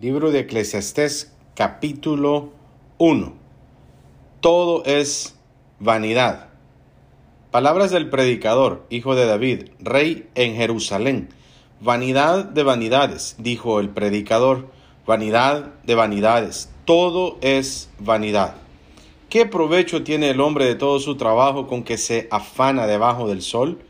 Libro de Eclesiastés capítulo 1. Todo es vanidad. Palabras del predicador, hijo de David, rey en Jerusalén. Vanidad de vanidades, dijo el predicador, vanidad de vanidades. Todo es vanidad. ¿Qué provecho tiene el hombre de todo su trabajo con que se afana debajo del sol?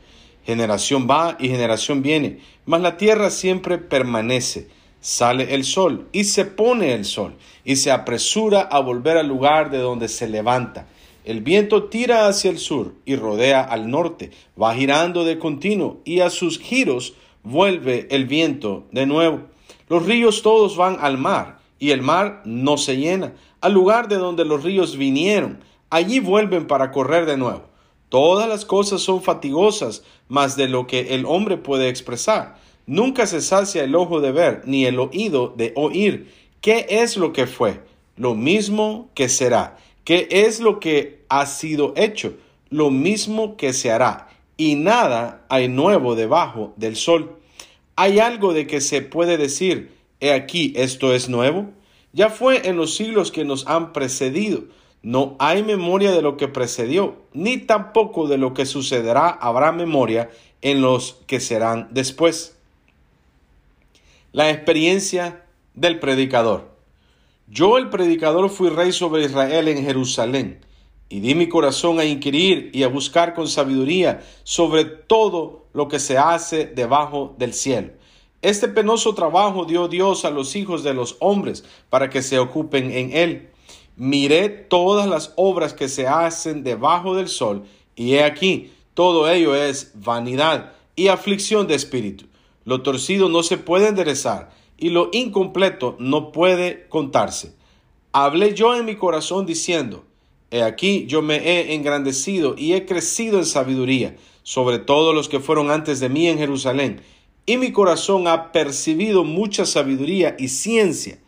Generación va y generación viene, mas la tierra siempre permanece sale el sol y se pone el sol y se apresura a volver al lugar de donde se levanta. El viento tira hacia el sur y rodea al norte, va girando de continuo y a sus giros vuelve el viento de nuevo. Los ríos todos van al mar y el mar no se llena. Al lugar de donde los ríos vinieron, allí vuelven para correr de nuevo. Todas las cosas son fatigosas, más de lo que el hombre puede expresar. Nunca se sacia el ojo de ver, ni el oído de oír. ¿Qué es lo que fue? Lo mismo que será. ¿Qué es lo que ha sido hecho? Lo mismo que se hará. Y nada hay nuevo debajo del sol. ¿Hay algo de que se puede decir, he aquí, esto es nuevo? Ya fue en los siglos que nos han precedido. No hay memoria de lo que precedió, ni tampoco de lo que sucederá habrá memoria en los que serán después. La experiencia del predicador. Yo el predicador fui rey sobre Israel en Jerusalén y di mi corazón a inquirir y a buscar con sabiduría sobre todo lo que se hace debajo del cielo. Este penoso trabajo dio Dios a los hijos de los hombres para que se ocupen en él. Miré todas las obras que se hacen debajo del sol y he aquí, todo ello es vanidad y aflicción de espíritu lo torcido no se puede enderezar y lo incompleto no puede contarse. Hablé yo en mi corazón diciendo, He aquí yo me he engrandecido y he crecido en sabiduría sobre todos los que fueron antes de mí en Jerusalén, y mi corazón ha percibido mucha sabiduría y ciencia,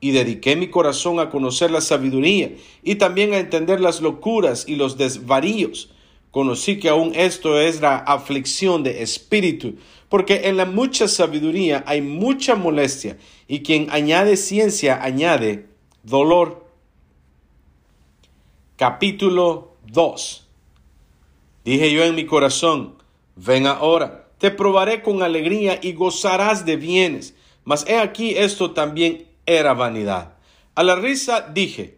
y dediqué mi corazón a conocer la sabiduría y también a entender las locuras y los desvaríos. Conocí que aún esto es la aflicción de espíritu, porque en la mucha sabiduría hay mucha molestia, y quien añade ciencia añade dolor. Capítulo 2 Dije yo en mi corazón, ven ahora, te probaré con alegría y gozarás de bienes. Mas he aquí esto también era vanidad. A la risa dije,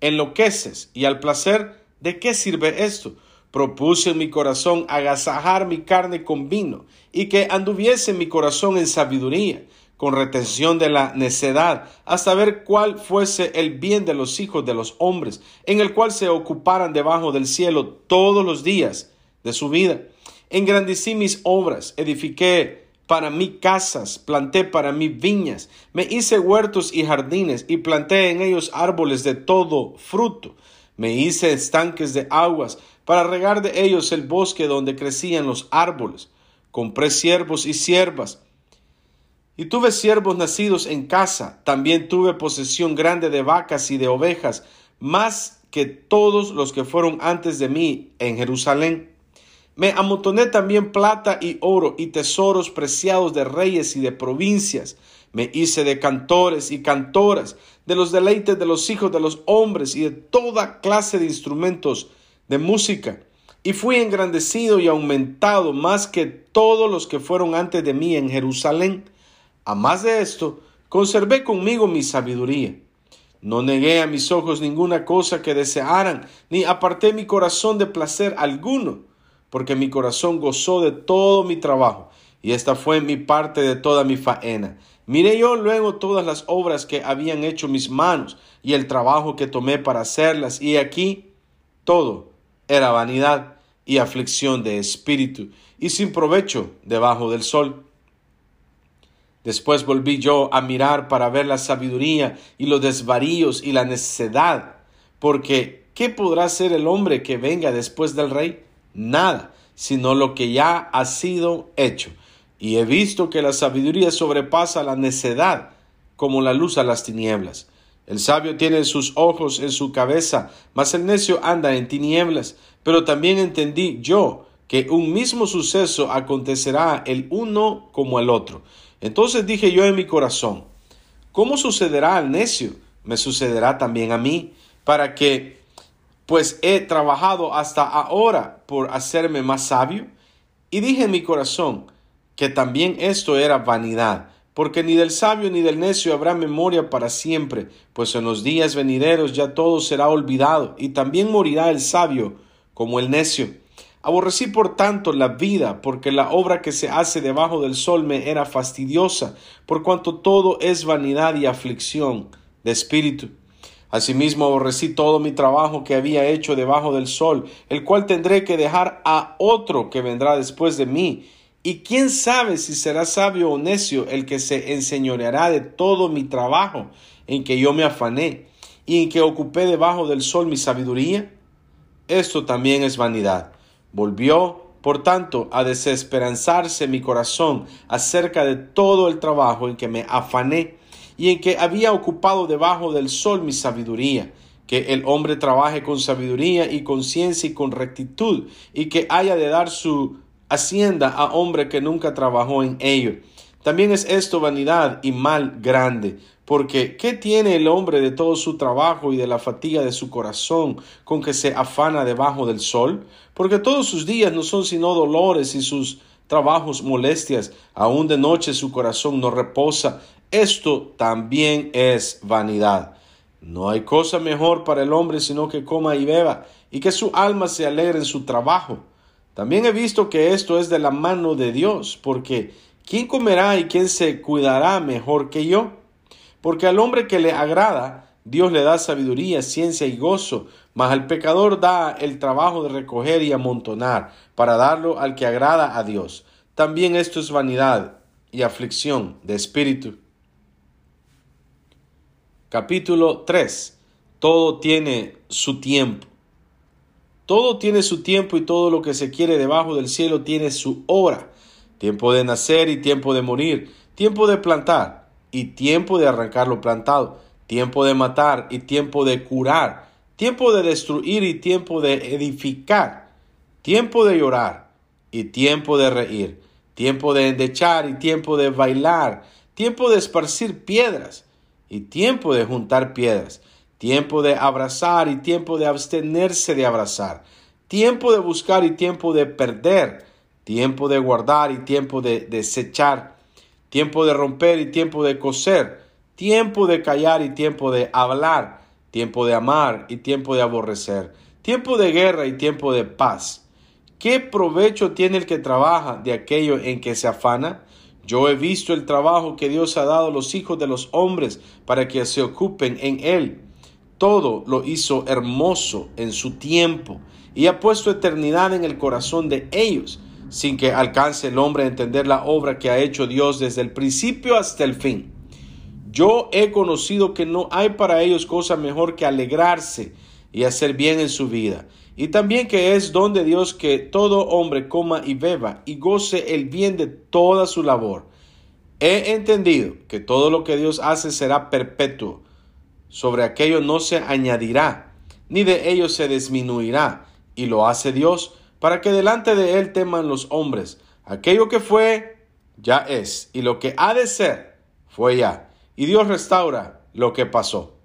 enloqueces, y al placer, ¿de qué sirve esto? Propuse en mi corazón agasajar mi carne con vino y que anduviese mi corazón en sabiduría, con retención de la necedad, hasta ver cuál fuese el bien de los hijos de los hombres, en el cual se ocuparan debajo del cielo todos los días de su vida. Engrandecí mis obras, edifiqué para mí casas, planté para mí viñas, me hice huertos y jardines y planté en ellos árboles de todo fruto. Me hice estanques de aguas para regar de ellos el bosque donde crecían los árboles. Compré siervos y siervas. Y tuve siervos nacidos en casa. También tuve posesión grande de vacas y de ovejas, más que todos los que fueron antes de mí en Jerusalén. Me amontoné también plata y oro y tesoros preciados de reyes y de provincias me hice de cantores y cantoras, de los deleites de los hijos de los hombres y de toda clase de instrumentos de música. Y fui engrandecido y aumentado más que todos los que fueron antes de mí en Jerusalén. A más de esto, conservé conmigo mi sabiduría. No negué a mis ojos ninguna cosa que desearan, ni aparté mi corazón de placer alguno, porque mi corazón gozó de todo mi trabajo, y esta fue mi parte de toda mi faena Miré yo luego todas las obras que habían hecho mis manos y el trabajo que tomé para hacerlas, y aquí todo era vanidad y aflicción de espíritu, y sin provecho debajo del sol. Después volví yo a mirar para ver la sabiduría y los desvaríos y la necedad, porque ¿qué podrá ser el hombre que venga después del rey? Nada, sino lo que ya ha sido hecho y he visto que la sabiduría sobrepasa la necedad como la luz a las tinieblas. El sabio tiene sus ojos en su cabeza, mas el necio anda en tinieblas. Pero también entendí yo que un mismo suceso acontecerá el uno como el otro. Entonces dije yo en mi corazón, ¿cómo sucederá al necio? Me sucederá también a mí, para que, pues he trabajado hasta ahora por hacerme más sabio. Y dije en mi corazón que también esto era vanidad, porque ni del sabio ni del necio habrá memoria para siempre, pues en los días venideros ya todo será olvidado, y también morirá el sabio como el necio. Aborrecí por tanto la vida, porque la obra que se hace debajo del sol me era fastidiosa, por cuanto todo es vanidad y aflicción de espíritu. Asimismo aborrecí todo mi trabajo que había hecho debajo del sol, el cual tendré que dejar a otro que vendrá después de mí. Y quién sabe si será sabio o necio el que se enseñoreará de todo mi trabajo en que yo me afané y en que ocupé debajo del sol mi sabiduría. Esto también es vanidad. Volvió, por tanto, a desesperanzarse mi corazón acerca de todo el trabajo en que me afané y en que había ocupado debajo del sol mi sabiduría, que el hombre trabaje con sabiduría y con ciencia y con rectitud, y que haya de dar su hacienda a hombre que nunca trabajó en ello. También es esto vanidad y mal grande, porque ¿qué tiene el hombre de todo su trabajo y de la fatiga de su corazón con que se afana debajo del sol? Porque todos sus días no son sino dolores y sus trabajos molestias, aun de noche su corazón no reposa. Esto también es vanidad. No hay cosa mejor para el hombre sino que coma y beba, y que su alma se alegre en su trabajo. También he visto que esto es de la mano de Dios, porque ¿quién comerá y quién se cuidará mejor que yo? Porque al hombre que le agrada, Dios le da sabiduría, ciencia y gozo, mas al pecador da el trabajo de recoger y amontonar, para darlo al que agrada a Dios. También esto es vanidad y aflicción de espíritu. Capítulo 3. Todo tiene su tiempo. Todo tiene su tiempo y todo lo que se quiere debajo del cielo tiene su hora. Tiempo de nacer y tiempo de morir, tiempo de plantar y tiempo de arrancar lo plantado, tiempo de matar y tiempo de curar, tiempo de destruir y tiempo de edificar, tiempo de llorar y tiempo de reír, tiempo de endechar y tiempo de bailar, tiempo de esparcir piedras y tiempo de juntar piedras, tiempo de abrazar y tiempo de abstenerse de abrazar, tiempo de buscar y tiempo de perder, tiempo de guardar y tiempo de desechar, tiempo de romper y tiempo de coser, tiempo de callar y tiempo de hablar, tiempo de amar y tiempo de aborrecer, tiempo de guerra y tiempo de paz. ¿Qué provecho tiene el que trabaja de aquello en que se afana? Yo he visto el trabajo que Dios ha dado a los hijos de los hombres para que se ocupen en él. Todo lo hizo hermoso en su tiempo y ha puesto eternidad en el corazón de ellos sin que alcance el hombre a entender la obra que ha hecho Dios desde el principio hasta el fin. Yo he conocido que no hay para ellos cosa mejor que alegrarse y hacer bien en su vida, y también que es don de Dios que todo hombre coma y beba y goce el bien de toda su labor. He entendido que todo lo que Dios hace será perpetuo, sobre aquello no se añadirá, ni de ello se disminuirá, y lo hace Dios para que delante de él teman los hombres. Aquello que fue, ya es, y lo que ha de ser, fue ya. Y Dios restaura lo que pasó.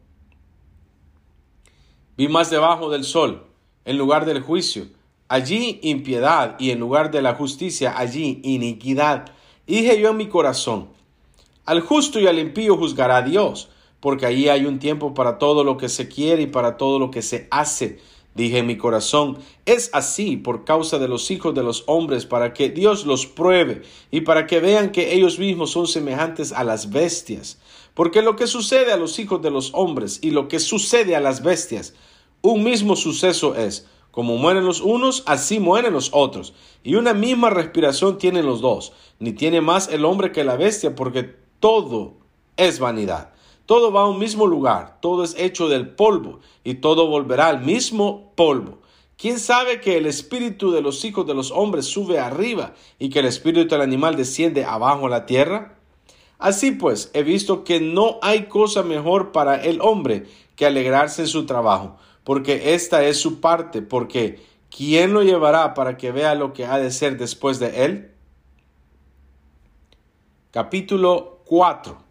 Vi más debajo del sol, en lugar del juicio, allí impiedad, y en lugar de la justicia, allí iniquidad. Y dije yo en mi corazón, al justo y al impío juzgará Dios, porque allí hay un tiempo para todo lo que se quiere y para todo lo que se hace Dije en mi corazón, es así por causa de los hijos de los hombres, para que Dios los pruebe y para que vean que ellos mismos son semejantes a las bestias. Porque lo que sucede a los hijos de los hombres y lo que sucede a las bestias, un mismo suceso es, como mueren los unos, así mueren los otros. Y una misma respiración tienen los dos, ni tiene más el hombre que la bestia, porque todo es vanidad. Todo va a un mismo lugar, todo es hecho del polvo y todo volverá al mismo polvo. ¿Quién sabe que el espíritu de los hijos de los hombres sube arriba y que el espíritu del animal desciende abajo la tierra? Así pues, he visto que no hay cosa mejor para el hombre que alegrarse en su trabajo, porque esta es su parte, porque ¿quién lo llevará para que vea lo que ha de ser después de él? Capítulo 4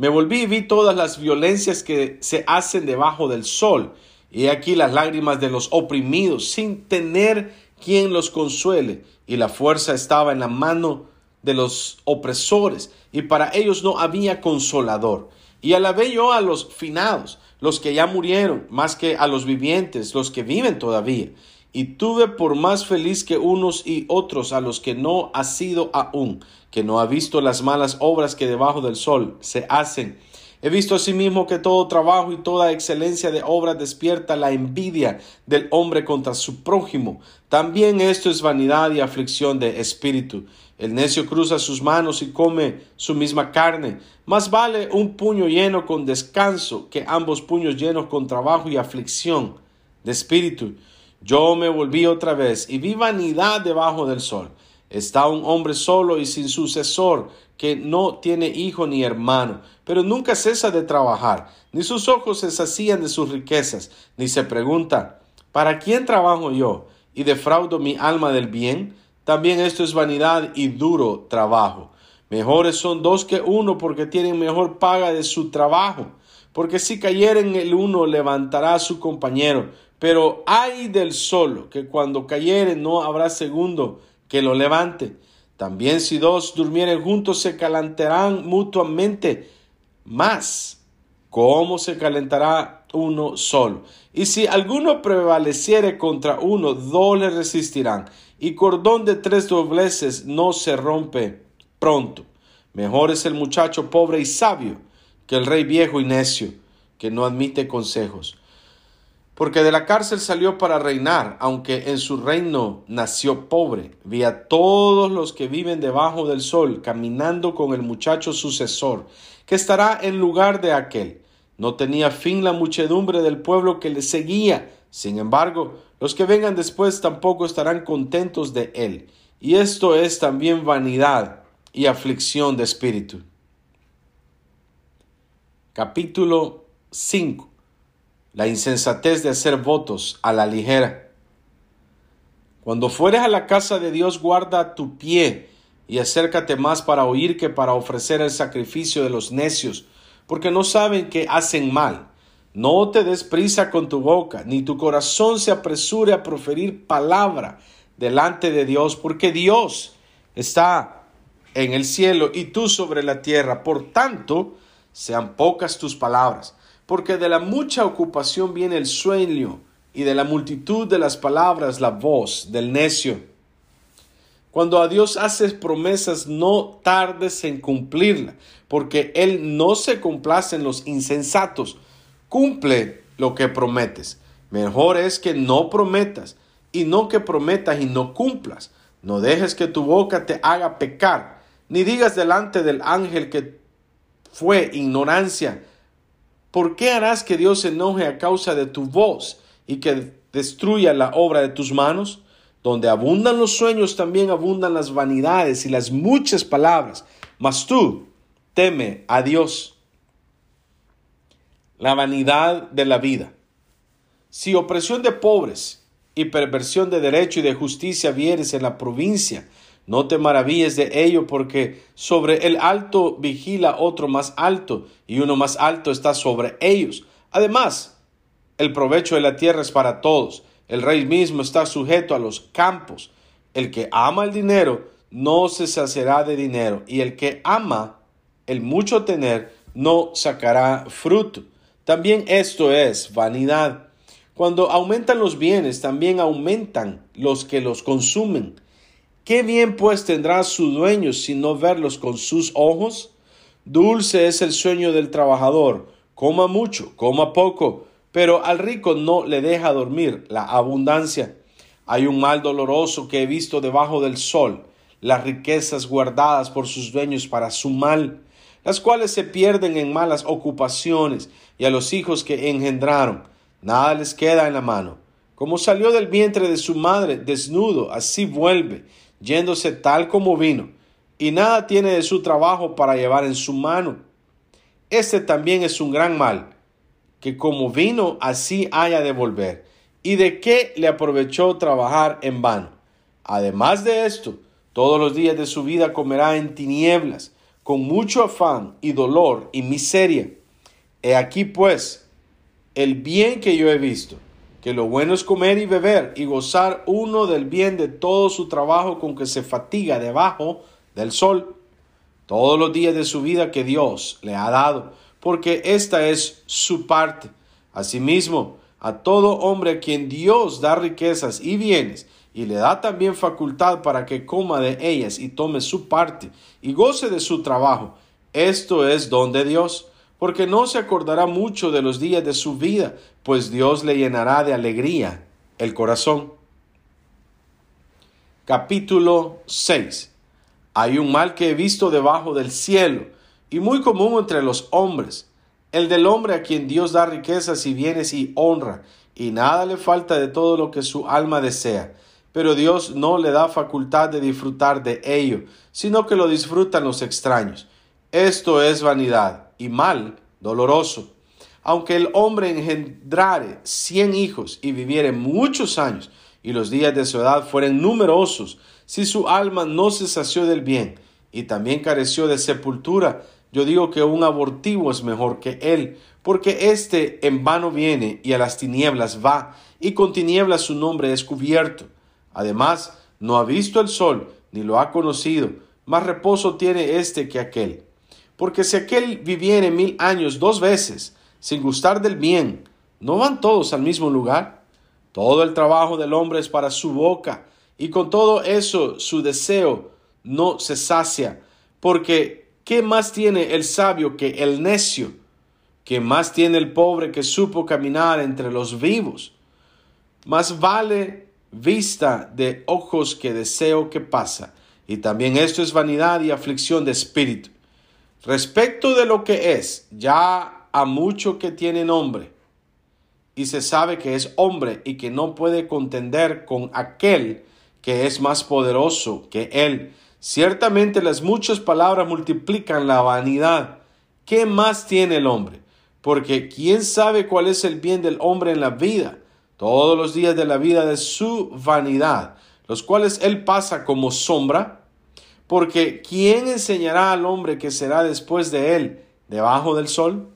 Me volví y vi todas las violencias que se hacen debajo del sol, y aquí las lágrimas de los oprimidos, sin tener quien los consuele, y la fuerza estaba en la mano de los opresores, y para ellos no había consolador. Y alabé yo a los finados, los que ya murieron, más que a los vivientes, los que viven todavía. Y tuve por más feliz que unos y otros a los que no ha sido aún, que no ha visto las malas obras que debajo del sol se hacen. He visto asimismo que todo trabajo y toda excelencia de obra despierta la envidia del hombre contra su prójimo. También esto es vanidad y aflicción de espíritu. El necio cruza sus manos y come su misma carne. Más vale un puño lleno con descanso que ambos puños llenos con trabajo y aflicción de espíritu. Yo me volví otra vez y vi vanidad debajo del sol. Está un hombre solo y sin sucesor, que no tiene hijo ni hermano, pero nunca cesa de trabajar, ni sus ojos se sacían de sus riquezas, ni se pregunta, ¿para quién trabajo yo y defraudo mi alma del bien? También esto es vanidad y duro trabajo. Mejores son dos que uno porque tienen mejor paga de su trabajo. Porque si cayeren el uno levantará a su compañero, pero hay del solo, que cuando cayere no habrá segundo que lo levante. También si dos durmieren juntos se calentarán mutuamente más. ¿Cómo se calentará uno solo? Y si alguno prevaleciere contra uno, dos le resistirán. Y cordón de tres dobleces no se rompe pronto. Mejor es el muchacho pobre y sabio que el rey viejo y necio, que no admite consejos porque de la cárcel salió para reinar, aunque en su reino nació pobre. Vi a todos los que viven debajo del sol caminando con el muchacho sucesor, que estará en lugar de aquel. No tenía fin la muchedumbre del pueblo que le seguía. Sin embargo, los que vengan después tampoco estarán contentos de él. Y esto es también vanidad y aflicción de espíritu. Capítulo 5 la insensatez de hacer votos a la ligera. Cuando fueres a la casa de Dios, guarda tu pie y acércate más para oír que para ofrecer el sacrificio de los necios, porque no saben que hacen mal. No te des prisa con tu boca, ni tu corazón se apresure a proferir palabra delante de Dios, porque Dios está en el cielo y tú sobre la tierra. Por tanto, sean pocas tus palabras porque de la mucha ocupación viene el sueño, y de la multitud de las palabras la voz del necio. Cuando a Dios haces promesas, no tardes en cumplirla, porque Él no se complace en los insensatos. Cumple lo que prometes. Mejor es que no prometas, y no que prometas y no cumplas. No dejes que tu boca te haga pecar, ni digas delante del ángel que fue ignorancia ¿Por qué harás que Dios se enoje a causa de tu voz y que destruya la obra de tus manos? Donde abundan los sueños, también abundan las vanidades y las muchas palabras. Mas tú teme a Dios. La vanidad de la vida. Si opresión de pobres y perversión de derecho y de justicia vieres en la provincia, no te maravilles de ello, porque sobre el alto vigila otro más alto, y uno más alto está sobre ellos. Además, el provecho de la tierra es para todos. El rey mismo está sujeto a los campos. El que ama el dinero no se saciará de dinero, y el que ama el mucho tener no sacará fruto. También esto es vanidad. Cuando aumentan los bienes, también aumentan los que los consumen. ¿Qué bien pues tendrá su dueño si no verlos con sus ojos? Dulce es el sueño del trabajador, coma mucho, coma poco, pero al rico no le deja dormir la abundancia. Hay un mal doloroso que he visto debajo del sol, las riquezas guardadas por sus dueños para su mal, las cuales se pierden en malas ocupaciones y a los hijos que engendraron, nada les queda en la mano. Como salió del vientre de su madre desnudo, así vuelve, yéndose tal como vino, y nada tiene de su trabajo para llevar en su mano. Este también es un gran mal, que como vino así haya de volver. ¿Y de qué le aprovechó trabajar en vano? Además de esto, todos los días de su vida comerá en tinieblas, con mucho afán y dolor y miseria. He aquí pues el bien que yo he visto, que lo bueno es comer y beber y gozar uno del bien de todo su trabajo con que se fatiga debajo del sol, todos los días de su vida que Dios le ha dado, porque esta es su parte. Asimismo, a todo hombre a quien Dios da riquezas y bienes, y le da también facultad para que coma de ellas y tome su parte y goce de su trabajo. Esto es don de Dios, porque no se acordará mucho de los días de su vida, pues Dios le llenará de alegría el corazón. Capítulo 6. Hay un mal que he visto debajo del cielo, y muy común entre los hombres, el del hombre a quien Dios da riquezas y bienes y honra, y nada le falta de todo lo que su alma desea pero Dios no le da facultad de disfrutar de ello, sino que lo disfrutan los extraños. Esto es vanidad y mal doloroso. Aunque el hombre engendrare cien hijos y viviere muchos años, y los días de su edad fueren numerosos, si su alma no se sació del bien y también careció de sepultura, yo digo que un abortivo es mejor que él, porque éste en vano viene y a las tinieblas va, y con tinieblas su nombre es cubierto. Además, no ha visto el sol, ni lo ha conocido, más reposo tiene éste que aquel. Porque si aquel viviere mil años dos veces, sin gustar del bien, ¿no van todos al mismo lugar? Todo el trabajo del hombre es para su boca, y con todo eso su deseo no se sacia, porque ¿qué más tiene el sabio que el necio? ¿Qué más tiene el pobre que supo caminar entre los vivos? Más vale vista de ojos que deseo que pasa, y también esto es vanidad y aflicción de espíritu. Respecto de lo que es, ya a mucho que tiene nombre, y se sabe que es hombre y que no puede contender con aquel que es más poderoso que él. Ciertamente las muchas palabras multiplican la vanidad. ¿Qué más tiene el hombre? Porque ¿quién sabe cuál es el bien del hombre en la vida? todos los días de la vida de su vanidad, los cuales él pasa como sombra, porque ¿quién enseñará al hombre que será después de él debajo del sol?